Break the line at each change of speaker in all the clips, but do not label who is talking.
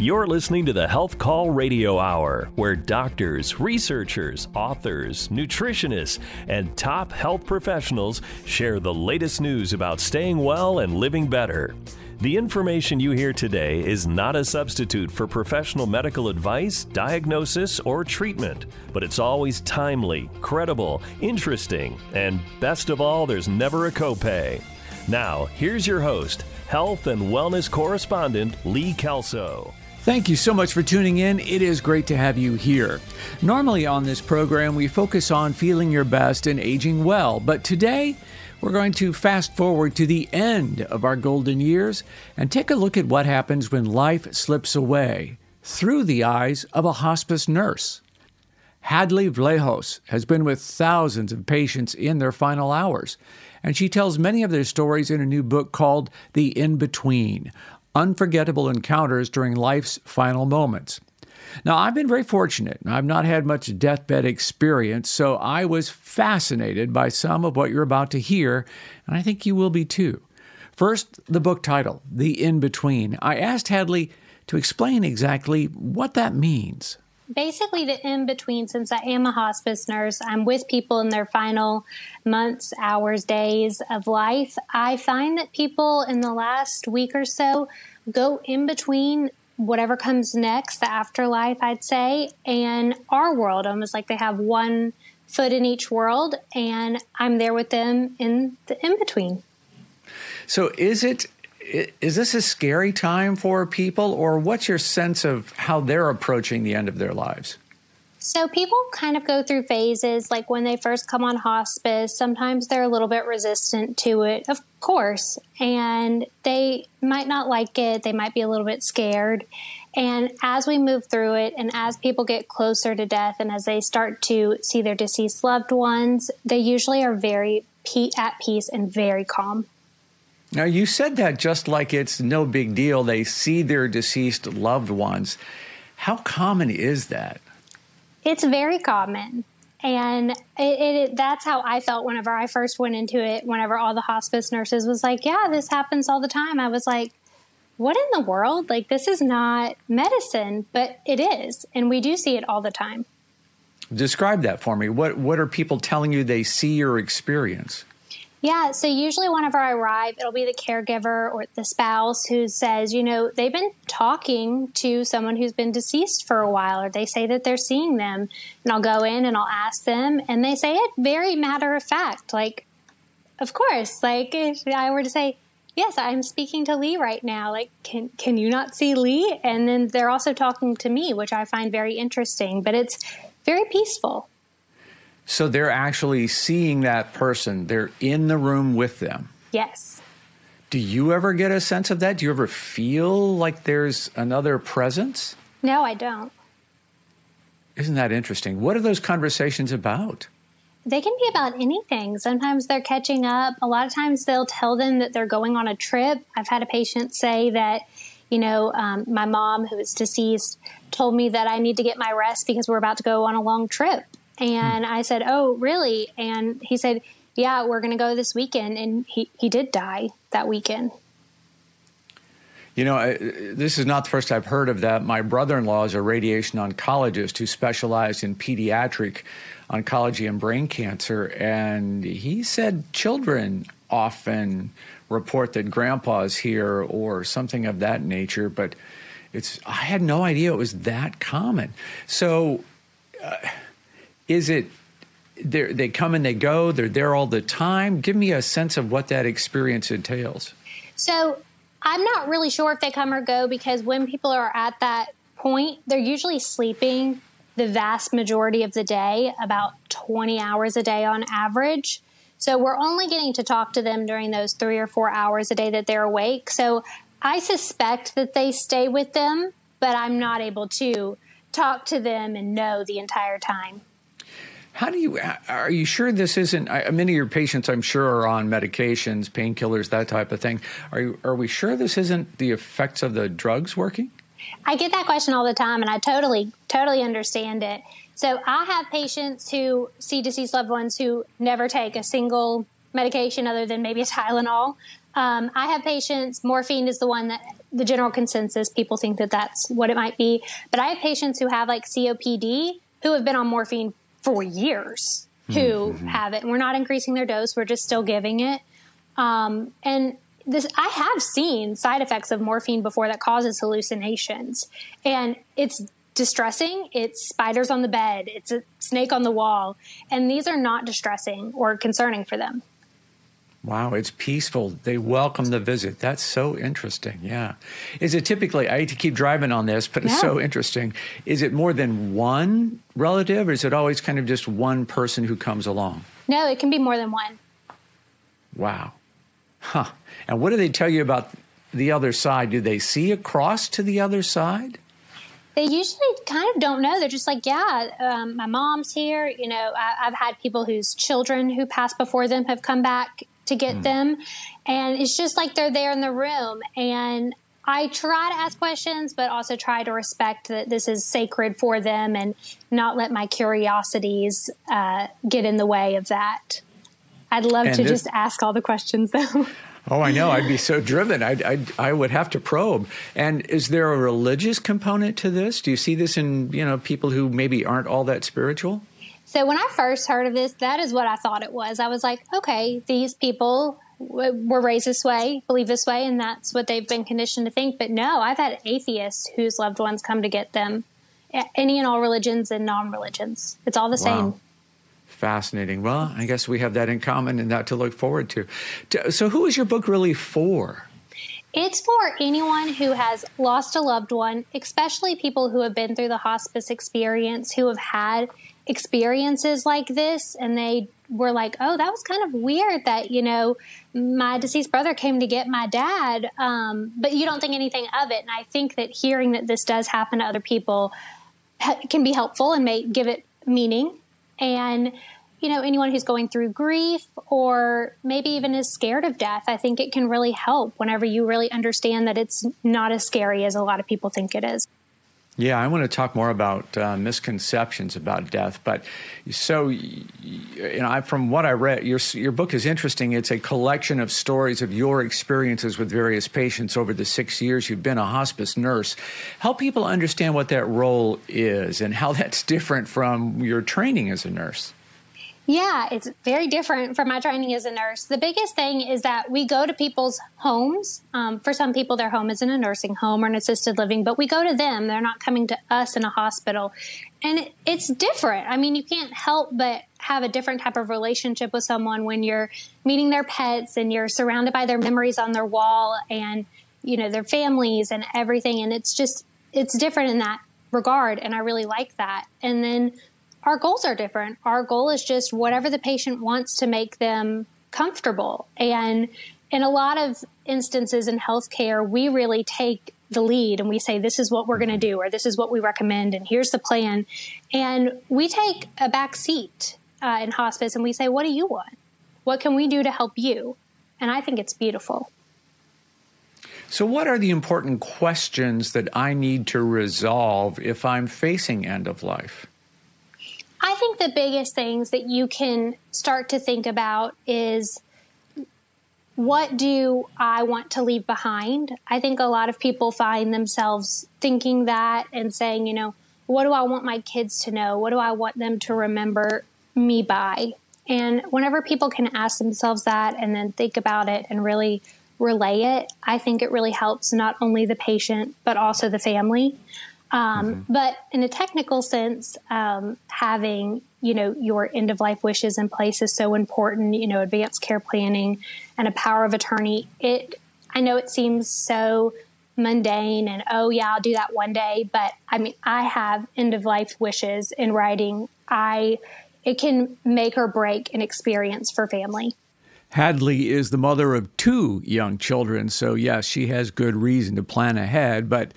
You're listening to the Health Call Radio Hour, where doctors, researchers, authors, nutritionists, and top health professionals share the latest news about staying well and living better. The information you hear today is not a substitute for professional medical advice, diagnosis, or treatment, but it's always timely, credible, interesting, and best of all, there's never a copay. Now, here's your host, health and wellness correspondent Lee Kelso.
Thank you so much for tuning in. It is great to have you here. Normally on this program, we focus on feeling your best and aging well, but today, we're going to fast forward to the end of our golden years and take a look at what happens when life slips away through the eyes of a hospice nurse. Hadley Vlahos has been with thousands of patients in their final hours, and she tells many of their stories in a new book called The In Between unforgettable encounters during life's final moments. Now, I've been very fortunate. I've not had much deathbed experience, so I was fascinated by some of what you're about to hear, and I think you will be too. First, the book title, The In Between. I asked Hadley to explain exactly what that means
basically the in between since I am a hospice nurse, I'm with people in their final months, hours, days of life. I find that people in the last week or so go in between whatever comes next, the afterlife, I'd say, and our world, almost like they have one foot in each world, and I'm there with them in the in between.
So, is it is this a scary time for people, or what's your sense of how they're approaching the end of their lives?
So, people kind of go through phases. Like when they first come on hospice, sometimes they're a little bit resistant to it, of course, and they might not like it. They might be a little bit scared. And as we move through it, and as people get closer to death, and as they start to see their deceased loved ones, they usually are very at peace and very calm.
Now, you said that just like it's no big deal. They see their deceased loved ones. How common is that?
It's very common. And it, it, that's how I felt whenever I first went into it. Whenever all the hospice nurses was like, "Yeah, this happens all the time," I was like, "What in the world? Like, this is not medicine, but it is, and we do see it all the time."
Describe that for me. What What are people telling you they see or experience?
Yeah, so usually whenever I arrive, it'll be the caregiver or the spouse who says, you know, they've been talking to someone who's been deceased for a while, or they say that they're seeing them. And I'll go in and I'll ask them, and they say it very matter of fact. Like, of course, like if I were to say, yes, I'm speaking to Lee right now. Like, can can you not see Lee? And then they're also talking to me, which I find very interesting. But it's very peaceful.
So they're actually seeing that person, they're in the room with them.
Yes.
Do you ever get a sense of that? Do you ever feel like there's another presence?
No, I don't.
Isn't that interesting? What are those conversations about?
They can be about anything. Sometimes they're catching up. A lot of times they'll tell them that they're going on a trip. I've had a patient say that, you know, um, my mom, who is deceased, told me that I need to get my rest because we're about to go on a long trip. And I said, Oh, really? And he said, Yeah, we're going to go this weekend. And he, he did die that weekend.
You know, I, this is not the first I've heard of that. My brother in law is a radiation oncologist who specialized in pediatric oncology and brain cancer. And he said children often report that grandpa's here or something of that nature. But it's, I had no idea it was that common. So, uh, is it they come and they go they're there all the time? Give me a sense of what that experience entails.
So i'm not really sure if they come or go because when people are at that point they're usually sleeping the vast majority of the day about 20 hours a day on average. So we're only getting to talk to them during those three or four hours a day that they're awake. So i suspect that they stay with them but i'm not able to talk to them and know the entire time
how do you are you sure this isn't? Many of your patients, I'm sure, are on medications, painkillers, that type of thing. Are you, are we sure this isn't the effects of the drugs working?
I get that question all the time, and I totally totally understand it. So I have patients who see deceased loved ones who never take a single medication other than maybe a Tylenol. Um, I have patients. Morphine is the one that the general consensus. People think that that's what it might be. But I have patients who have like COPD who have been on morphine for years who mm-hmm. have it. And we're not increasing their dose, we're just still giving it. Um, and this, I have seen side effects of morphine before that causes hallucinations. And it's distressing. It's spiders on the bed, it's a snake on the wall. And these are not distressing or concerning for them.
Wow, it's peaceful. They welcome the visit. That's so interesting. Yeah. Is it typically, I hate to keep driving on this, but it's so interesting. Is it more than one relative or is it always kind of just one person who comes along?
No, it can be more than one.
Wow. Huh. And what do they tell you about the other side? Do they see across to the other side?
They usually kind of don't know. They're just like, yeah, um, my mom's here. You know, I, have had people whose children who passed before them have come back to get mm. them. And it's just like they're there in the room. And I try to ask questions, but also try to respect that this is sacred for them and not let my curiosities uh, get in the way of that. I'd love and to this, just ask all the questions though.
Oh, I know. I'd be so driven. I'd, I'd, I would have to probe. And is there a religious component to this? Do you see this in you know people who maybe aren't all that spiritual?
So when I first heard of this, that is what I thought it was. I was like, okay, these people were raised this way, believe this way, and that's what they've been conditioned to think. But no, I've had atheists whose loved ones come to get them. Any and all religions and non-religions, it's all the wow. same.
Fascinating. Well, I guess we have that in common and that to look forward to. So, who is your book really for?
It's for anyone who has lost a loved one, especially people who have been through the hospice experience, who have had experiences like this and they were like, oh, that was kind of weird that, you know, my deceased brother came to get my dad, um, but you don't think anything of it. And I think that hearing that this does happen to other people can be helpful and may give it meaning. And, you know, anyone who's going through grief or maybe even is scared of death, I think it can really help whenever you really understand that it's not as scary as a lot of people think it is.
Yeah, I want to talk more about uh, misconceptions about death. But so, you know, I, from what I read, your your book is interesting. It's a collection of stories of your experiences with various patients over the six years you've been a hospice nurse. Help people understand what that role is and how that's different from your training as a nurse.
Yeah, it's very different from my training as a nurse. The biggest thing is that we go to people's homes. Um, for some people, their home is in a nursing home or an assisted living, but we go to them. They're not coming to us in a hospital. And it, it's different. I mean, you can't help but have a different type of relationship with someone when you're meeting their pets and you're surrounded by their memories on their wall and, you know, their families and everything. And it's just, it's different in that regard. And I really like that. And then, our goals are different. Our goal is just whatever the patient wants to make them comfortable. And in a lot of instances in healthcare, we really take the lead and we say, this is what we're going to do, or this is what we recommend, and here's the plan. And we take a back seat uh, in hospice and we say, what do you want? What can we do to help you? And I think it's beautiful.
So, what are the important questions that I need to resolve if I'm facing end of life?
I think the biggest things that you can start to think about is what do I want to leave behind? I think a lot of people find themselves thinking that and saying, you know, what do I want my kids to know? What do I want them to remember me by? And whenever people can ask themselves that and then think about it and really relay it, I think it really helps not only the patient, but also the family. Um, mm-hmm. But in a technical sense, um, having you know your end of life wishes in place is so important. You know, advanced care planning and a power of attorney. It I know it seems so mundane and oh yeah, I'll do that one day. But I mean, I have end of life wishes in writing. I it can make or break an experience for family.
Hadley is the mother of two young children, so yes, she has good reason to plan ahead, but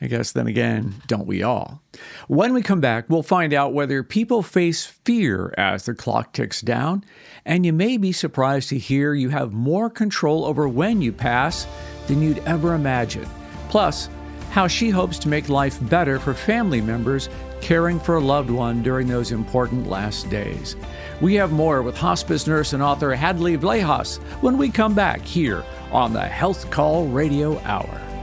I guess then again, don't we all? When we come back, we'll find out whether people face fear as the clock ticks down, and you may be surprised to hear you have more control over when you pass than you'd ever imagine. Plus, how she hopes to make life better for family members caring for a loved one during those important last days. We have more with hospice nurse and author Hadley Vlahos when we come back here on the Health Call Radio Hour.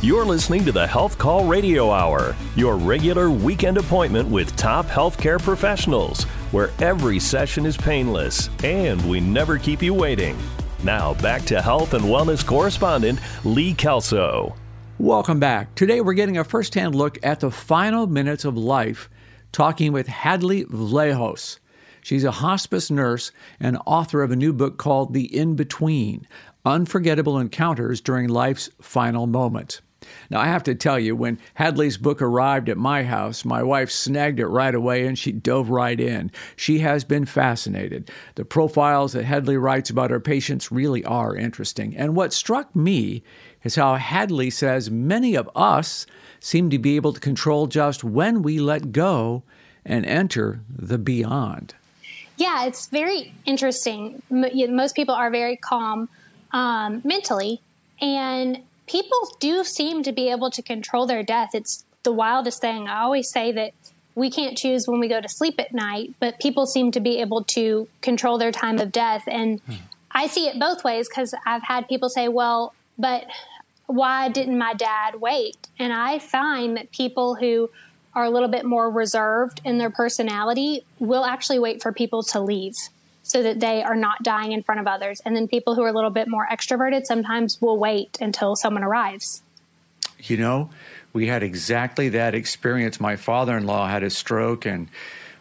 You're listening to the Health Call Radio Hour, your regular weekend appointment with top healthcare professionals, where every session is painless and we never keep you waiting. Now, back to health and wellness correspondent Lee Kelso.
Welcome back. Today, we're getting a first hand look at the final minutes of life, talking with Hadley Vlahos. She's a hospice nurse and author of a new book called The In Between Unforgettable Encounters During Life's Final Moments. Now, I have to tell you, when Hadley's book arrived at my house, my wife snagged it right away and she dove right in. She has been fascinated. The profiles that Hadley writes about her patients really are interesting. And what struck me is how Hadley says many of us seem to be able to control just when we let go and enter the beyond.
Yeah, it's very interesting. Most people are very calm um, mentally, and people do seem to be able to control their death. It's the wildest thing. I always say that we can't choose when we go to sleep at night, but people seem to be able to control their time of death. And. I see it both ways because I've had people say, well, but why didn't my dad wait? And I find that people who are a little bit more reserved in their personality will actually wait for people to leave so that they are not dying in front of others. And then people who are a little bit more extroverted sometimes will wait until someone arrives.
You know, we had exactly that experience. My father in law had a stroke and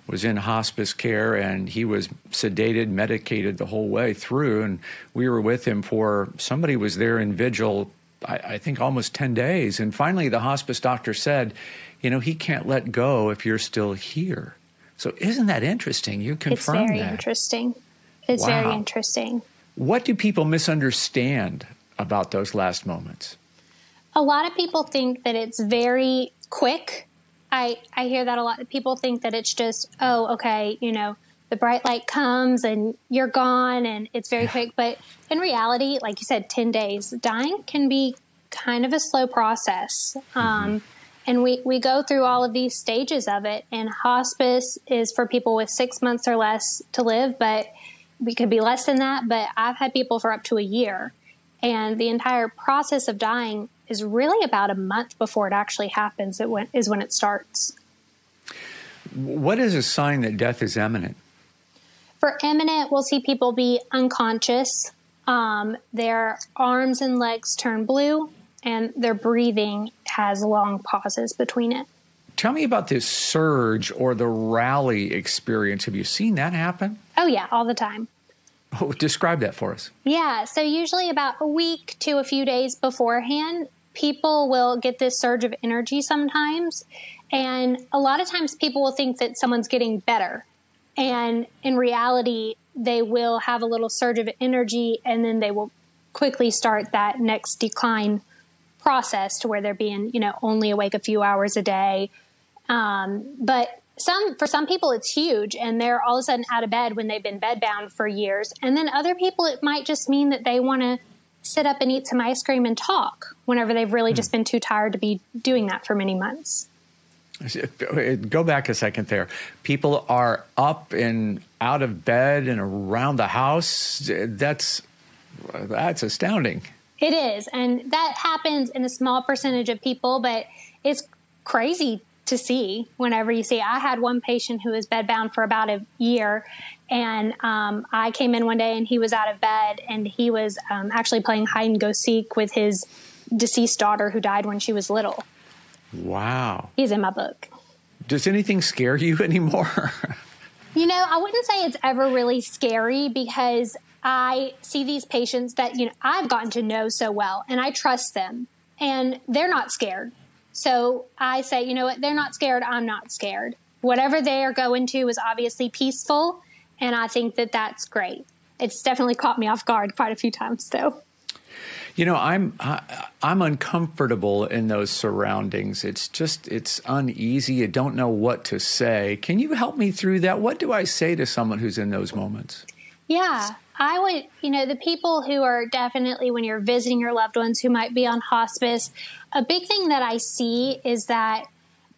was in hospice care and he was sedated, medicated the whole way through. And we were with him for somebody was there in vigil, I, I think almost 10 days. And finally, the hospice doctor said, You know, he can't let go if you're still here. So isn't that interesting? You confirm that.
It's very
that.
interesting. It's wow. very interesting.
What do people misunderstand about those last moments?
A lot of people think that it's very quick. I I hear that a lot. People think that it's just, oh, okay, you know, the bright light comes and you're gone and it's very quick. But in reality, like you said, 10 days, dying can be kind of a slow process. Mm-hmm. Um, and we, we go through all of these stages of it. And hospice is for people with six months or less to live, but we could be less than that. But I've had people for up to a year. And the entire process of dying is really about a month before it actually happens, it when, is when it starts.
What is a sign that death is imminent?
For imminent, we'll see people be unconscious. Um, their arms and legs turn blue and their breathing has long pauses between it.
Tell me about this surge or the rally experience. Have you seen that happen?
Oh, yeah, all the time.
Oh, describe that for us.
Yeah, so usually about a week to a few days beforehand, people will get this surge of energy sometimes. And a lot of times people will think that someone's getting better. And in reality, they will have a little surge of energy and then they will quickly start that next decline process to where they're being, you know, only awake a few hours a day. Um, but some for some people it's huge and they're all of a sudden out of bed when they've been bedbound for years. And then other people it might just mean that they want to sit up and eat some ice cream and talk whenever they've really just been too tired to be doing that for many months.
Go back a second there. People are up and out of bed and around the house. That's that's astounding.
It is. And that happens in a small percentage of people, but it's crazy to see whenever you see. I had one patient who was bedbound for about a year, and um, I came in one day and he was out of bed and he was um, actually playing hide and go seek with his deceased daughter who died when she was little.
Wow.
He's in my book.
Does anything scare you anymore?
you know, I wouldn't say it's ever really scary because I see these patients that, you know, I've gotten to know so well and I trust them and they're not scared. So I say, you know what, they're not scared, I'm not scared. Whatever they are going to is obviously peaceful and I think that that's great. It's definitely caught me off guard quite a few times though.
You know, I'm I, I'm uncomfortable in those surroundings. It's just it's uneasy. I don't know what to say. Can you help me through that? What do I say to someone who's in those moments?
Yeah, I would, you know, the people who are definitely when you're visiting your loved ones who might be on hospice, a big thing that I see is that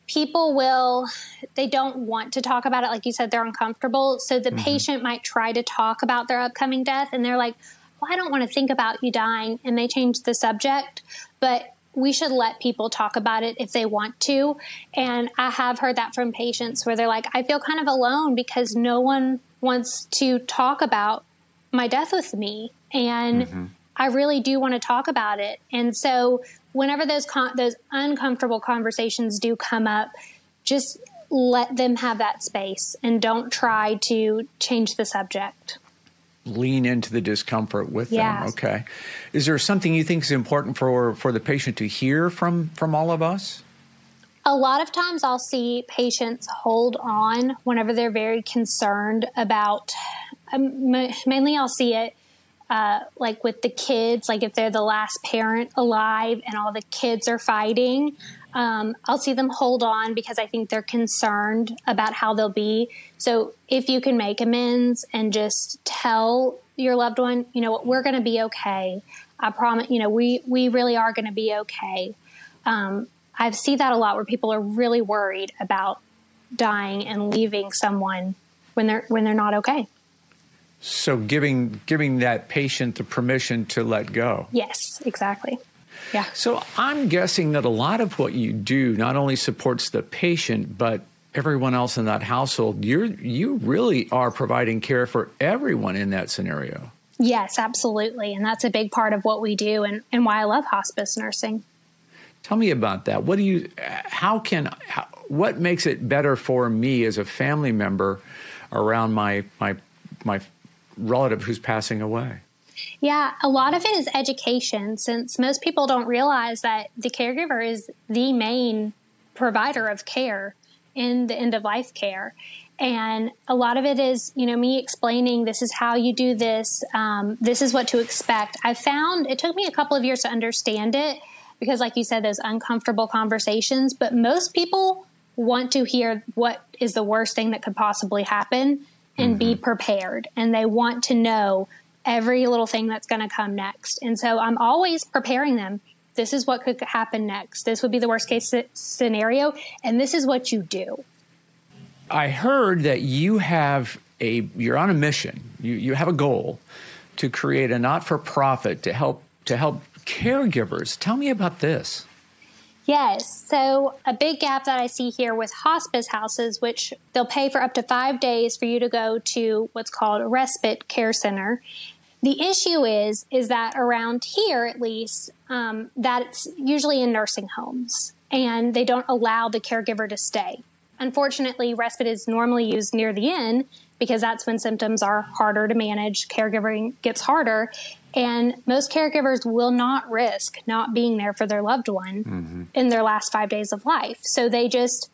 people will they don't want to talk about it like you said they're uncomfortable so the mm-hmm. patient might try to talk about their upcoming death and they're like well i don't want to think about you dying and they change the subject but we should let people talk about it if they want to. And I have heard that from patients where they're like, I feel kind of alone because no one wants to talk about my death with me. And mm-hmm. I really do want to talk about it. And so whenever those con- those uncomfortable conversations do come up, just let them have that space and don't try to change the subject
lean into the discomfort with them. Okay. Is there something you think is important for for the patient to hear from from all of us?
A lot of times I'll see patients hold on whenever they're very concerned about um, mainly I'll see it uh, like with the kids, like if they're the last parent alive and all the kids are fighting, um, I'll see them hold on because I think they're concerned about how they'll be. So if you can make amends and just tell your loved one, you know, we're going to be okay. I promise, you know, we, we really are going to be okay. Um, I see that a lot where people are really worried about dying and leaving someone when they're when they're not okay.
So giving giving that patient the permission to let go.
Yes, exactly. Yeah.
So I'm guessing that a lot of what you do not only supports the patient but everyone else in that household. You you really are providing care for everyone in that scenario.
Yes, absolutely. And that's a big part of what we do and, and why I love hospice nursing.
Tell me about that. What do you how can how, what makes it better for me as a family member around my my my relative who's passing away?
Yeah, a lot of it is education since most people don't realize that the caregiver is the main provider of care in the end of life care. And a lot of it is, you know, me explaining this is how you do this, um, this is what to expect. I found it took me a couple of years to understand it because, like you said, those uncomfortable conversations, but most people want to hear what is the worst thing that could possibly happen and mm-hmm. be prepared. And they want to know every little thing that's going to come next. And so I'm always preparing them. This is what could happen next. This would be the worst case scenario. And this is what you do.
I heard that you have a, you're on a mission. You, you have a goal to create a not for profit to help, to help caregivers. Tell me about this.
Yes. So, a big gap that I see here with hospice houses, which they'll pay for up to five days for you to go to what's called a respite care center. The issue is, is that around here, at least, um, that it's usually in nursing homes, and they don't allow the caregiver to stay. Unfortunately, respite is normally used near the end because that's when symptoms are harder to manage, caregiving gets harder, and most caregivers will not risk not being there for their loved one mm-hmm. in their last 5 days of life. So they just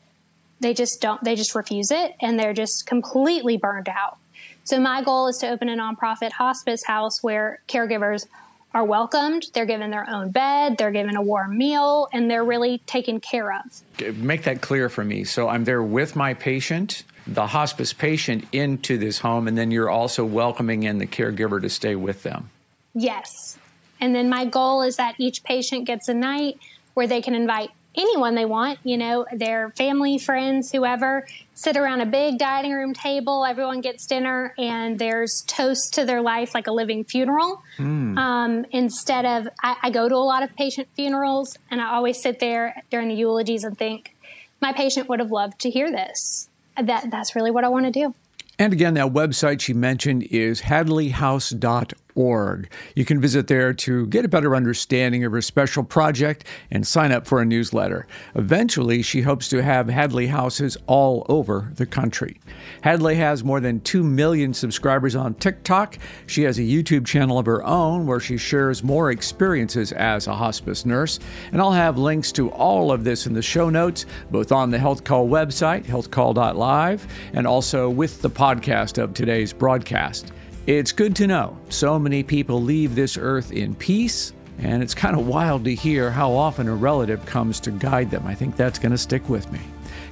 they just don't they just refuse it and they're just completely burned out. So my goal is to open a nonprofit hospice house where caregivers are welcomed, they're given their own bed, they're given a warm meal, and they're really taken care of.
Make that clear for me. So I'm there with my patient, the hospice patient, into this home, and then you're also welcoming in the caregiver to stay with them.
Yes. And then my goal is that each patient gets a night where they can invite anyone they want, you know, their family, friends, whoever, sit around a big dining room table. Everyone gets dinner, and there's toast to their life like a living funeral. Mm. Um, instead of, I, I go to a lot of patient funerals, and I always sit there during the eulogies and think, my patient would have loved to hear this. That that's really what I want to do.
And again, that website she mentioned is hadleyhouse.org. You can visit there to get a better understanding of her special project and sign up for a newsletter. Eventually, she hopes to have Hadley houses all over the country. Hadley has more than 2 million subscribers on TikTok. She has a YouTube channel of her own where she shares more experiences as a hospice nurse. And I'll have links to all of this in the show notes, both on the Health Call website, healthcall.live, and also with the podcast of today's broadcast. It's good to know so many people leave this earth in peace, and it's kind of wild to hear how often a relative comes to guide them. I think that's going to stick with me.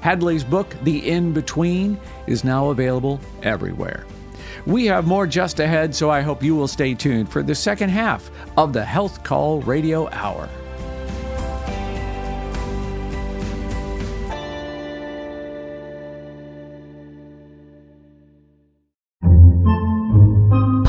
Hadley's book, The In Between, is now available everywhere. We have more just ahead, so I hope you will stay tuned for the second half of the Health Call Radio Hour.